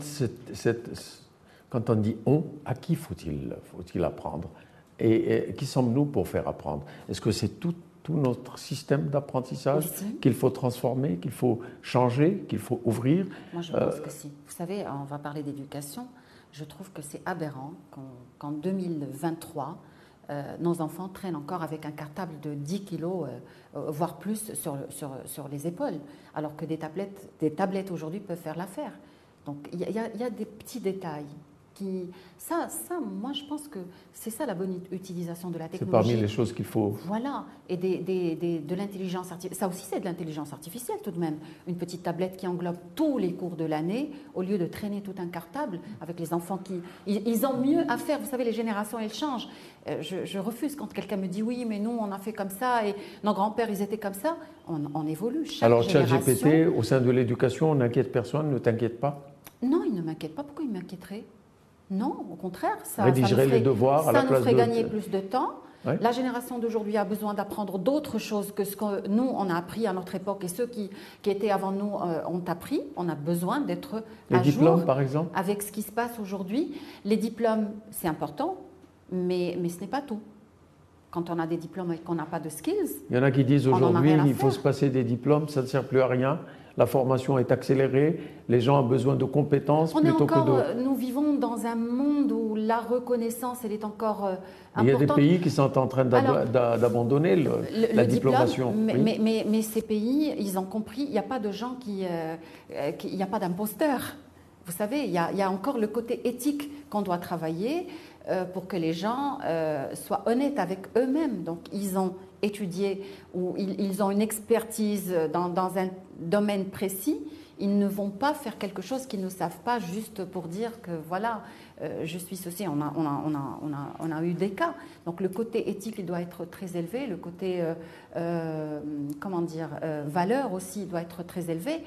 quand on dit on, à qui faut-il faut apprendre? Et, qui sommes-nous pour faire apprendre? Est-ce que c'est tout, notre système d'apprentissage qu'il faut transformer, qu'il faut changer, qu'il faut ouvrir? Moi, je pense euh, que si. Vous savez, on va parler d'éducation. Je trouve que c'est aberrant qu'en 2023, euh, nos enfants traînent encore avec un cartable de 10 kilos, euh, voire plus, sur, sur, sur, les épaules, alors que des tablettes, des tablettes aujourd'hui peuvent faire l'affaire. Donc il y, y, a des petits détails ça, ça, moi, je pense que c'est ça la bonne utilisation de la technologie. C'est parmi les choses qu'il faut. Voilà, et des, de l'intelligence artificielle. Ça aussi, c'est de l'intelligence artificielle tout de même. Une petite tablette qui englobe tous les cours de l'année, au lieu de traîner tout un cartable avec les enfants qui. Ils, ont mieux à faire. Vous savez, les générations, elles changent. Euh, je, refuse quand quelqu'un me dit oui, mais nous, on a fait comme ça et nos grands-pères, ils étaient comme ça. On, on évolue. Chaque Alors, ChatGPT, au sein de l'éducation, on n'inquiète personne, ne t'inquiète pas? Non, il ne m'inquiète pas. Pourquoi il m'inquiéterait? Non, au contraire, ça, Rédigerait les devoirs à la nous ferait gagner plus de temps. La génération d'aujourd'hui a besoin d'apprendre d'autres choses que ce que nous, on a appris à notre époque et ceux qui, qui étaient avant nous euh, ont appris. On a besoin d'être à diplômes, par exemple avec ce qui se passe aujourd'hui. Les diplômes, c'est important, mais, mais ce n'est pas tout quand on a des diplômes et qu'on n'a pas de skills. Il y en a qui disent aujourd'hui il faut se passer des diplômes, ça ne sert plus à rien la formation est accélérée, les gens ont besoin de compétences plutôt que de... Euh, nous vivons dans un monde où la reconnaissance, elle est encore importante. Euh, il y a des pays qui sont en train d'abandonner la diplomation. Mais, mais, ces pays, ils ont compris, il n'y a pas de gens qui... Euh, il n'y a pas d'imposteurs. Vous savez, il y, a, il y, a, encore le côté éthique qu'on doit travailler pour que les gens soient honnêtes avec eux-mêmes. Donc, ils ont étudié ou ils, ont une expertise dans, un domaine précis, ils ne vont pas faire quelque chose qu'ils ne savent pas juste pour dire que voilà, euh, je suis ceci. On a, on, a, on, a, on, a, eu des cas. Donc le côté éthique, il doit être très élevé. Le côté, euh, euh, comment dire, valeur aussi doit être très élevé.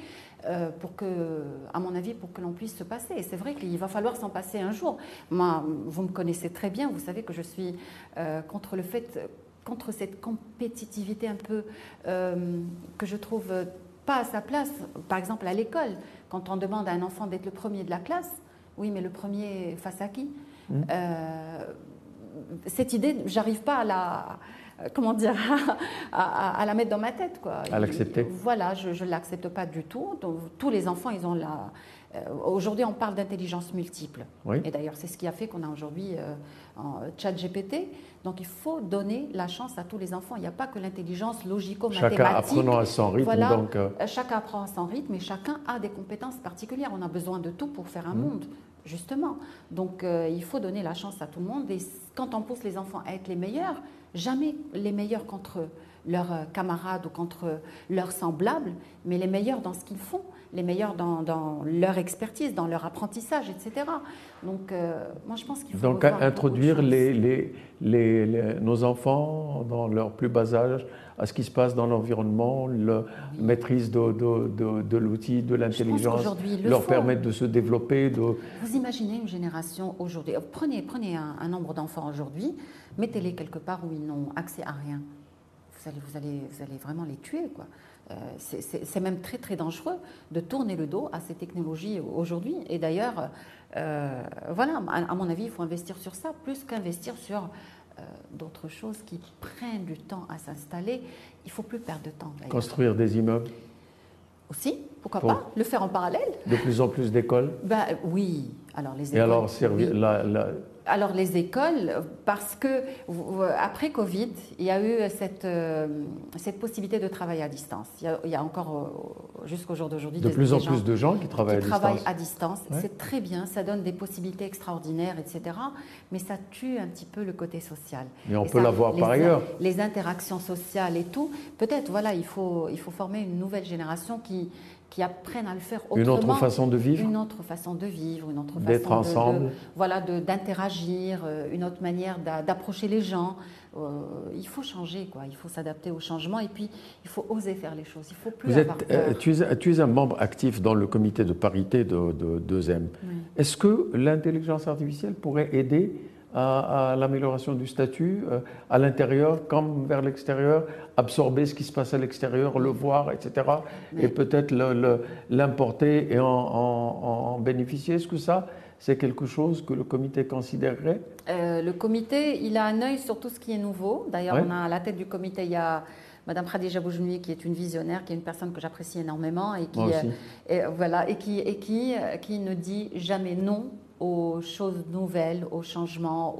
pour que, à mon avis, pour que l'on puisse se passer. Et c'est vrai qu'il va falloir s'en passer un jour. Moi, vous me connaissez très bien, vous savez que je suis contre le fait contre cette compétitivité un peu euh, que je trouve pas à sa place. Par exemple, à l'école, quand on demande à un enfant d'être le premier de la classe, oui, mais le premier face à qui? Mmh. euh, Cette idée, j'arrive pas à la, comment dire, [LAUGHS] à, la mettre dans ma tête, quoi. À l'accepter. Voilà, je ne l'accepte pas du tout. Donc, tous les enfants, ils ont la, euh, aujourd'hui, on parle d'intelligence multiple. Et d'ailleurs, c'est ce qui a fait qu'on a aujourd'hui euh, chat GPT. Donc, il faut donner la chance à tous les enfants. Il n'y a pas que l'intelligence logico-mathématique. Chacun apprenant à son rythme. donc, euh, Chacun apprend à son rythme et chacun a des compétences particulières. On a besoin de tout pour faire un mmh. monde, justement. Donc, il faut donner la chance à tout le monde. Et quand on pousse les enfants à être les meilleurs, jamais les meilleurs contre leurs camarades ou contre leurs semblables, mais les meilleurs dans ce qu'ils font, les meilleurs dans, leur expertise, dans leur apprentissage, etc. Donc, euh, moi, je pense qu'il faut. Donc, introduire les, les, nos enfants dans leur plus bas âge à ce qui se passe dans l'environnement, la maîtrise de, de, de, l'outil, de l'intelligence, leur permettre de se développer. De... Vous imaginez une génération aujourd'hui, prenez, prenez un, nombre d'enfants aujourd'hui, mettez-les quelque part où ils n'ont accès à rien. Vous allez, vous allez, vous allez vraiment les tuer. Quoi. Euh, c'est même très très dangereux de tourner le dos à ces technologies aujourd'hui. Et d'ailleurs, euh, voilà, à, mon avis, il faut investir sur ça plus qu'investir sur euh, d'autres choses qui prennent du temps à s'installer. Il faut plus perdre de temps. Construire des immeubles Aussi, pourquoi pas Le faire en parallèle. De plus en plus d'écoles ben, Oui. Alors les écoles. Et alors, servir, la, alors les écoles, parce que après Covid, il y a eu cette, euh, cette possibilité de travail à distance. Il y a, encore euh, jusqu'au jour d'aujourd'hui de plus en plus de gens qui travaillent qui à travaillent distance. à distance. C'est très bien, ça donne des possibilités extraordinaires, etc. Mais ça tue un petit peu le côté social. Mais on peut l'avoir par ailleurs. Les interactions sociales et tout. Peut-être, voilà, il faut, il faut former une nouvelle génération qui qui apprennent à le faire autrement. Une autre façon de vivre Une autre façon de vivre, une autre façon d'être ensemble. voilà, d'interagir, euh, une autre manière d'approcher les gens. Euh, il faut changer, quoi. Il faut s'adapter au changement et puis il faut oser faire les choses. Il faut plus Vous êtes, euh, tu, es, tu, es, un membre actif dans le comité de parité de, de, 2M. Est-ce que l'intelligence artificielle pourrait aider à, l'amélioration du statut, euh, à l'intérieur comme vers l'extérieur, absorber ce qui se passe à l'extérieur, le voir, etc. Et peut-être l'importer et en, bénéficier. Est-ce que ça, c'est quelque chose que le comité considérerait? Euh, Le comité, il a un œil sur tout ce qui est nouveau. D'ailleurs, on a à la tête du comité, il y a Madame Khadija Boujnoui, qui est une visionnaire, qui est une personne que j'apprécie énormément et qui, euh, voilà, et qui, et qui, qui ne dit jamais non aux choses nouvelles, aux changements,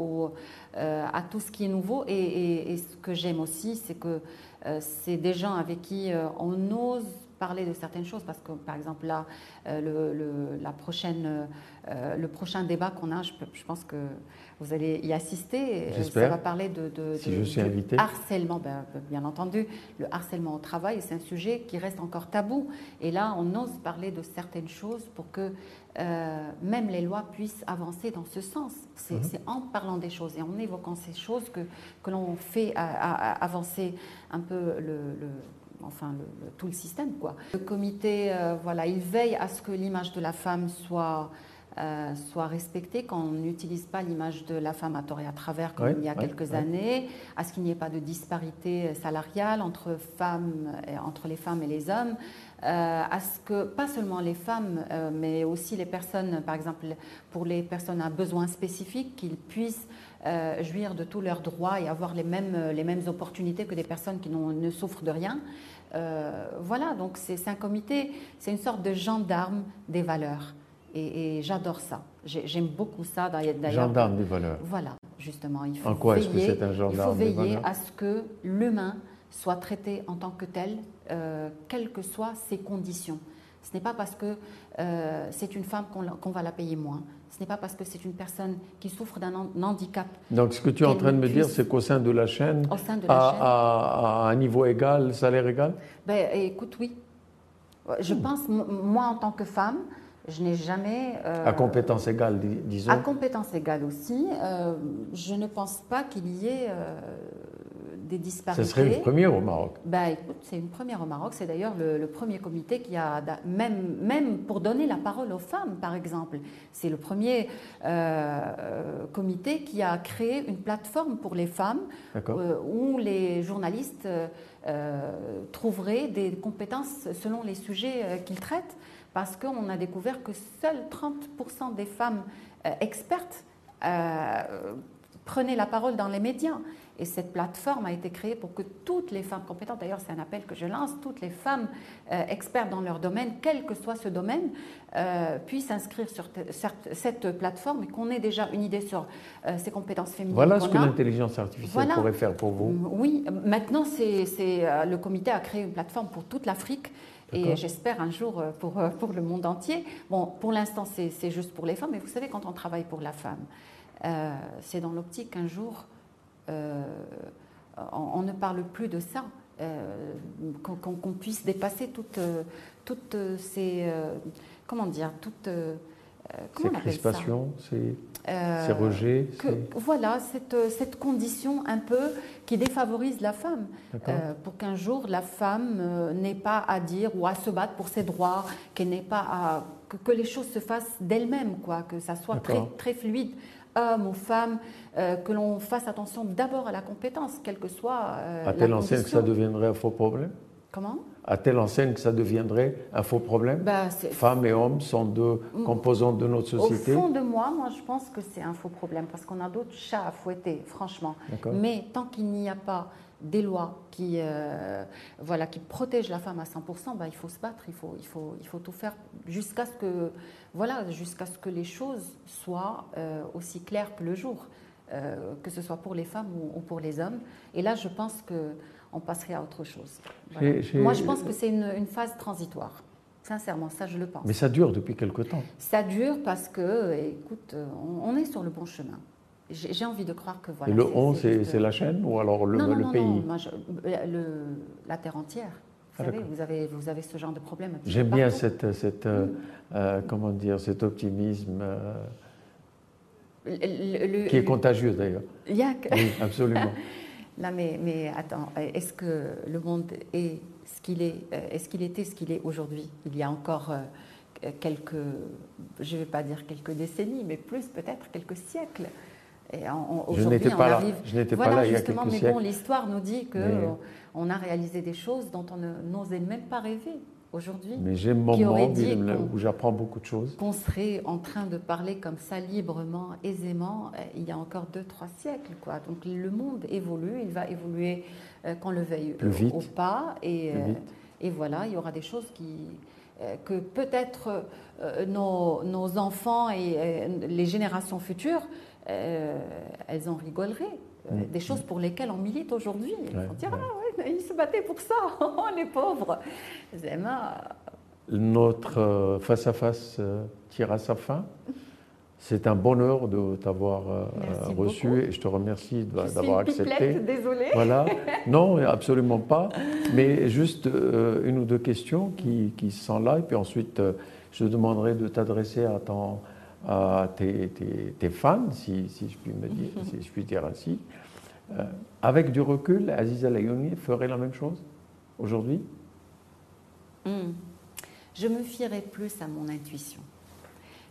euh, à tout ce qui est nouveau. Et, ce que j'aime aussi, c'est que euh, c'est des gens avec qui euh, on ose parler de certaines choses parce que par exemple là le, la prochaine le prochain débat qu'on a je, pense que vous allez y assister ça va parler de, si je suis invité. harcèlement ben, bien entendu le harcèlement au travail c'est un sujet qui reste encore tabou et là on ose parler de certaines choses pour que euh, même les lois puissent avancer dans ce sens. Mhm. C'est en parlant des choses et en évoquant ces choses que, que l'on fait avancer un peu le, enfin tout le système. Quoi. Le comité, euh, voilà, il veille à ce que l'image de la femme soit, euh, soit respectée, qu'on n'utilise pas l'image de la femme à tort et à travers comme il y a quelques années, à ce qu'il n'y ait pas de disparité salariale entre, femmes, entre les femmes et les hommes. Euh, à ce que pas seulement les femmes, euh, mais aussi les personnes, par exemple pour les personnes à besoins spécifiques, qu'ils puissent euh, jouir de tous leurs droits et avoir les mêmes, les mêmes opportunités que des personnes qui ne souffrent de rien. voilà, donc c'est un comité, c'est une sorte de gendarme des valeurs. Et, j'adore ça. J'aime beaucoup ça. Gendarme des valeurs. Voilà, justement. Il faut en quoi est-ce que c'est un gendarme Il faut veiller à ce que l'humain soit traité en tant que tel, euh, quelles que soient ses conditions. Ce n'est pas parce que euh, c'est une femme qu'on va la payer moins. Ce n'est pas parce que c'est une personne qui souffre d'un handicap. Donc ce que tu es en train de me dire, c'est qu'au sein de la chaîne, à, un niveau égal, salaire égal? Ben, Écoute, oui. Je hmm. pense, moi en tant que femme, je n'ai jamais... Euh, à compétence égale, disons. À compétence égale aussi. je ne pense pas qu'il y ait des disparités. Ce serait une première au Maroc. Bah, écoute, c'est une première au Maroc. C'est d'ailleurs le, premier comité qui a, même, même pour donner la parole aux femmes, par exemple, c'est le premier euh, comité qui a créé une plateforme pour les femmes euh, où les journalistes euh, trouveraient des compétences selon les sujets qu'ils traitent, parce qu'on a découvert que seuls 30% des femmes expertes prenaient la parole dans les médias. Et cette plateforme a été créée pour que toutes les femmes compétentes, d'ailleurs c'est un appel que je lance, toutes les femmes euh, expertes dans leur domaine, quel que soit ce domaine, euh, puissent s'inscrire sur cette plateforme et qu'on ait déjà une idée sur euh, ces compétences féminines. Voilà ce que l'intelligence artificielle pourrait faire pour vous. Oui, maintenant c'est, le comité a créé une plateforme pour toute l'Afrique. Et j'espère un jour pour, pour le monde entier. Bon, pour l'instant, c'est juste pour les femmes, mais vous savez, quand on travaille pour la femme, c'est dans l'optique qu'un jour, on, ne parle plus de ça. qu'on puisse dépasser toutes, toutes ces comment dire toutes ces crispations, ces, rejets. voilà cette, cette, condition un peu qui défavorise la femme pour qu'un jour la femme n'ait pas à dire ou à se battre pour ses droits, qu'elle n'ait pas à que, les choses se fassent d'elles-mêmes, quoi, que ça soit très, très fluide, homme ou femme, euh, que l'on fasse attention d'abord à la compétence, quelle que soit. Euh, à telle enseigne que ça deviendrait un faux problème? Comment À telle enseigne que ça deviendrait un faux problème bah, Femmes et hommes sont deux mm. composantes de notre société. Au fond de moi, moi je pense que c'est un faux problème parce qu'on a d'autres chats à fouetter, franchement. Mais tant qu'il n'y a pas des lois qui, euh, voilà, qui protègent la femme à 100%, bah, il faut se battre, il faut, il faut, il faut tout faire jusqu'à ce, que, voilà, jusqu'à ce que les choses soient euh, aussi claires que le jour, euh, que ce soit pour les femmes ou, pour les hommes. Et là, je pense qu'on passerait à autre chose. Moi, je pense que c'est une, une phase transitoire. Sincèrement, ça je le pense. Mais ça dure depuis quelque temps. Ça dure parce que, écoute, on est sur le bon chemin. J'ai envie de croire que voilà. Et le on, c'est la chaîne ou alors le, non, le non, pays non, moi, le, La Terre entière. Vous ah, savez, vous avez, vous avez ce genre de problème. J'aime bien cette, cette euh, mm. euh, comment dire, cet optimisme euh, qui est contagieux d'ailleurs. Oui, absolument. [LAUGHS] Là, mais, mais attends, est-ce que le monde est ce qu'il est Est-ce qu'il était ce qu'il est aujourd'hui? Il y a encore quelques, je ne vais pas dire quelques décennies, mais plus peut-être quelques siècles. Aujourd'hui, on arrive. Je n'étais pas là il y a quelques mais bon, l'histoire nous dit que on a réalisé des choses dont on n'osait même pas rêver aujourd'hui. Mais j'ai mon moment où j'apprends beaucoup de choses. Qu'on serait en train de parler comme ça librement, aisément, euh, il y a encore deux, trois siècles. Quoi. Donc le monde évolue, il va évoluer euh, qu'on le veuille ou pas. Et, euh, et voilà, il y aura des choses qui, que peut-être nos, nos, enfants et les générations futures euh, elles en rigoleraient. Euh, mm. Des choses pour lesquelles on milite aujourd'hui. Dire Ah ouais, [LAUGHS] ils se battaient pour ça, [LAUGHS] les pauvres. Notre face-à-face euh, tire à sa fin. C'est un bonheur de t'avoir reçu et je te remercie d'avoir accepté. Désolée. Voilà. [LAUGHS] Non, absolument pas. Mais juste une ou deux questions qui, qui, sont là et puis ensuite je te demanderai de t'adresser à ton à tes, fans, si, je puis me dire, si je puis dire ainsi. Euh, avec du recul, Aziza Layouni ferait la même chose aujourd'hui? Hmm. Je me fierais plus à mon intuition.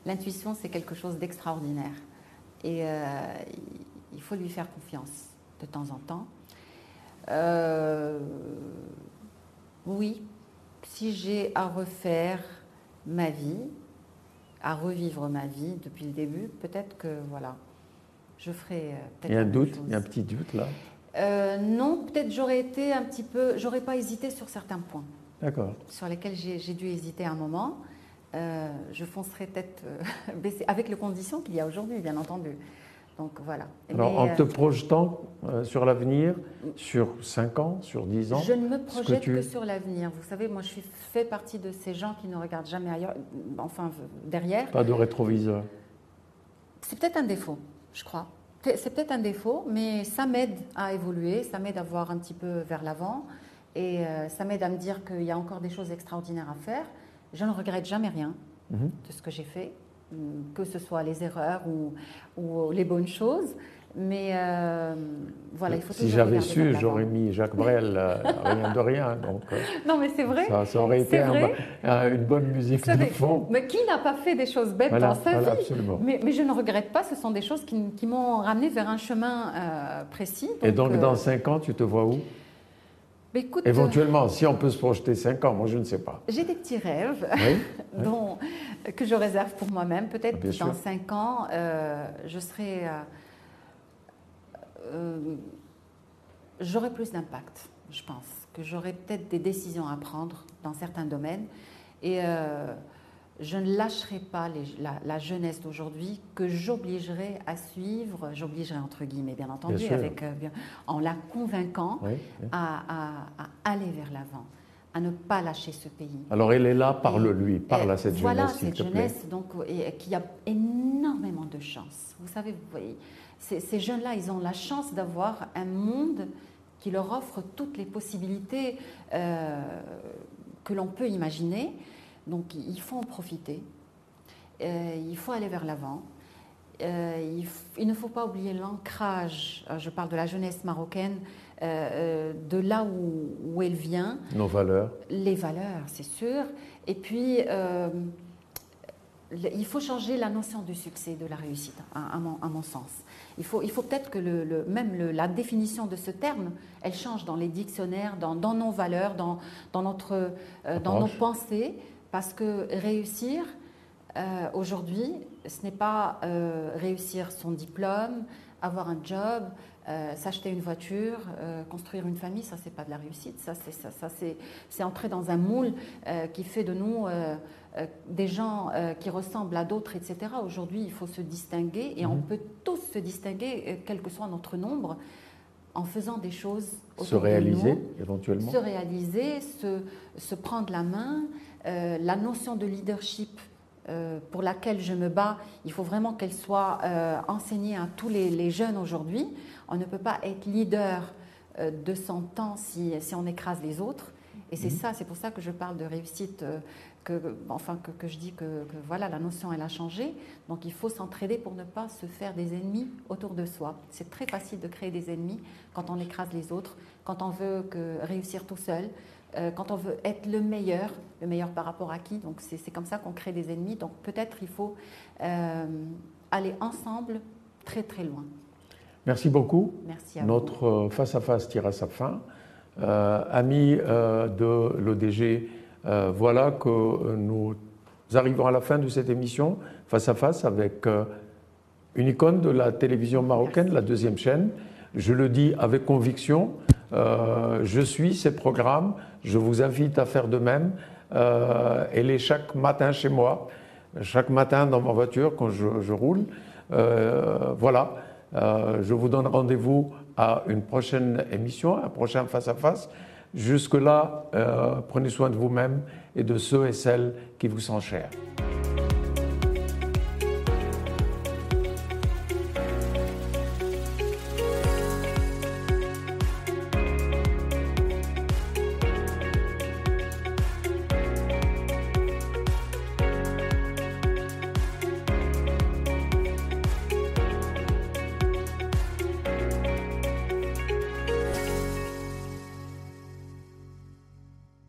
L'intuition, c'est quelque chose d'extraordinaire. Et euh, il faut lui faire confiance de temps en temps. Euh, oui, si j'ai à refaire ma vie, à revivre ma vie depuis le début, peut-être que voilà, je ferai. Euh, il y a un doute, il y a un petit doute là. Euh, non, peut-être j'aurais été un petit peu, j'aurais pas hésité sur certains points. D'accord. Sur lesquels j'ai dû hésiter un moment. Euh, je foncerai tête [LAUGHS] baissée, avec les conditions qu'il y a aujourd'hui, bien entendu. Donc voilà. Alors en te projetant euh, sur l'avenir, sur 5 ans, sur 10 ans Je ne me projette que, sur l'avenir. Vous savez, moi je suis, fais partie de ces gens qui ne regardent jamais ailleurs, enfin derrière. Pas de rétroviseur? C'est peut-être un défaut, je crois. C'est peut-être un défaut, mais ça m'aide à évoluer, ça m'aide à voir un petit peu vers l'avant et euh, ça m'aide à me dire qu'il y a encore des choses extraordinaires à faire. Je ne regrette jamais rien mhm. de ce que j'ai fait que ce soit les erreurs ou, ou les bonnes choses. Mais euh, voilà, il faut Si j'avais su, j'aurais mis Jacques Brel, euh, rien de rien. Donc, euh, [LAUGHS] non, mais c'est vrai. Ça, aurait été une bonne musique de fond. Mais qui n'a pas fait des choses bêtes dans sa vie mais, mais, je ne regrette pas, ce sont des choses qui, qui m'ont ramené vers un chemin précis. Et donc, dans cinq ans, tu te vois où? Écoute, Éventuellement, si on peut se projeter 5 ans, moi je ne sais pas. J'ai des petits rêves [LAUGHS] dont, que je réserve pour moi-même. Peut-être que dans 5 ans, je serai. Euh, euh, j'aurai plus d'impact, je pense. Que j'aurai peut-être des décisions à prendre dans certains domaines. Et je ne lâcherai pas la, jeunesse d'aujourd'hui que j'obligerai à suivre, j'obligerai entre guillemets bien entendu, avec, euh, en la convainquant À, aller vers l'avant. À ne pas lâcher ce pays. Alors elle est là, parle-lui, parle à cette voilà jeunesse. Voilà cette jeunesse donc, qui a énormément de chance. Vous savez, vous voyez, ces, jeunes-là, ils ont la chance d'avoir un monde qui leur offre toutes les possibilités euh, que l'on peut imaginer. Donc il faut en profiter, euh, il faut aller vers l'avant. Euh, il, ne faut pas oublier l'ancrage, je parle de la jeunesse marocaine, de là où, elle vient. Nos valeurs. Les valeurs, c'est sûr. Et puis, il faut changer la notion du succès, de la réussite, à, mon, sens. Il faut, il faut peut-être que le, même la définition de ce terme, elle change dans les dictionnaires, dans, nos valeurs, dans, dans, notre, euh, dans nos pensées, parce que réussir, euh, aujourd'hui, ce n'est pas euh, réussir son diplôme, avoir un job, s'acheter une voiture, construire une famille, ça c'est pas de la réussite, ça c'est ça, ça c'est entrer dans un moule qui fait de nous euh, des gens euh, qui ressemblent à d'autres, etc. Aujourd'hui, il faut se distinguer et on mhm. peut tous se distinguer, euh, quel que soit notre nombre, en faisant des choses. Se réaliser éventuellement. Se réaliser, se, prendre la main. la notion de leadership pour laquelle je me bats, il faut vraiment qu'elle soit enseignée à tous les, jeunes aujourd'hui. On ne peut pas être leader de son temps si, si on écrase les autres. Et c'est mhm. ça, c'est pour ça que je parle de réussite que, enfin, que, je dis que, voilà, la notion, elle a changé. Donc il faut s'entraider pour ne pas se faire des ennemis autour de soi. C'est très facile de créer des ennemis quand on écrase les autres, quand on veut que, réussir tout seul, euh, quand on veut être le meilleur, le meilleur par rapport à qui. Donc c'est comme ça qu'on crée des ennemis. Donc peut-être il faut euh, aller ensemble très très loin. Merci beaucoup. Merci à Notre face-à-face tire à sa fin. Euh, amis de l'ODG, euh, voilà que nous arrivons à la fin de cette émission face à face avec euh, une icône de la télévision marocaine, la deuxième chaîne. Je le dis avec conviction, euh, je suis ces programmes, je vous invite à faire de même. elle est chaque matin chez moi, chaque matin dans ma voiture quand je, je roule. voilà, je vous donne rendez-vous à une prochaine émission, un prochain face à face. Jusque-là, euh, prenez soin de vous-même et de ceux et celles qui vous sont chers.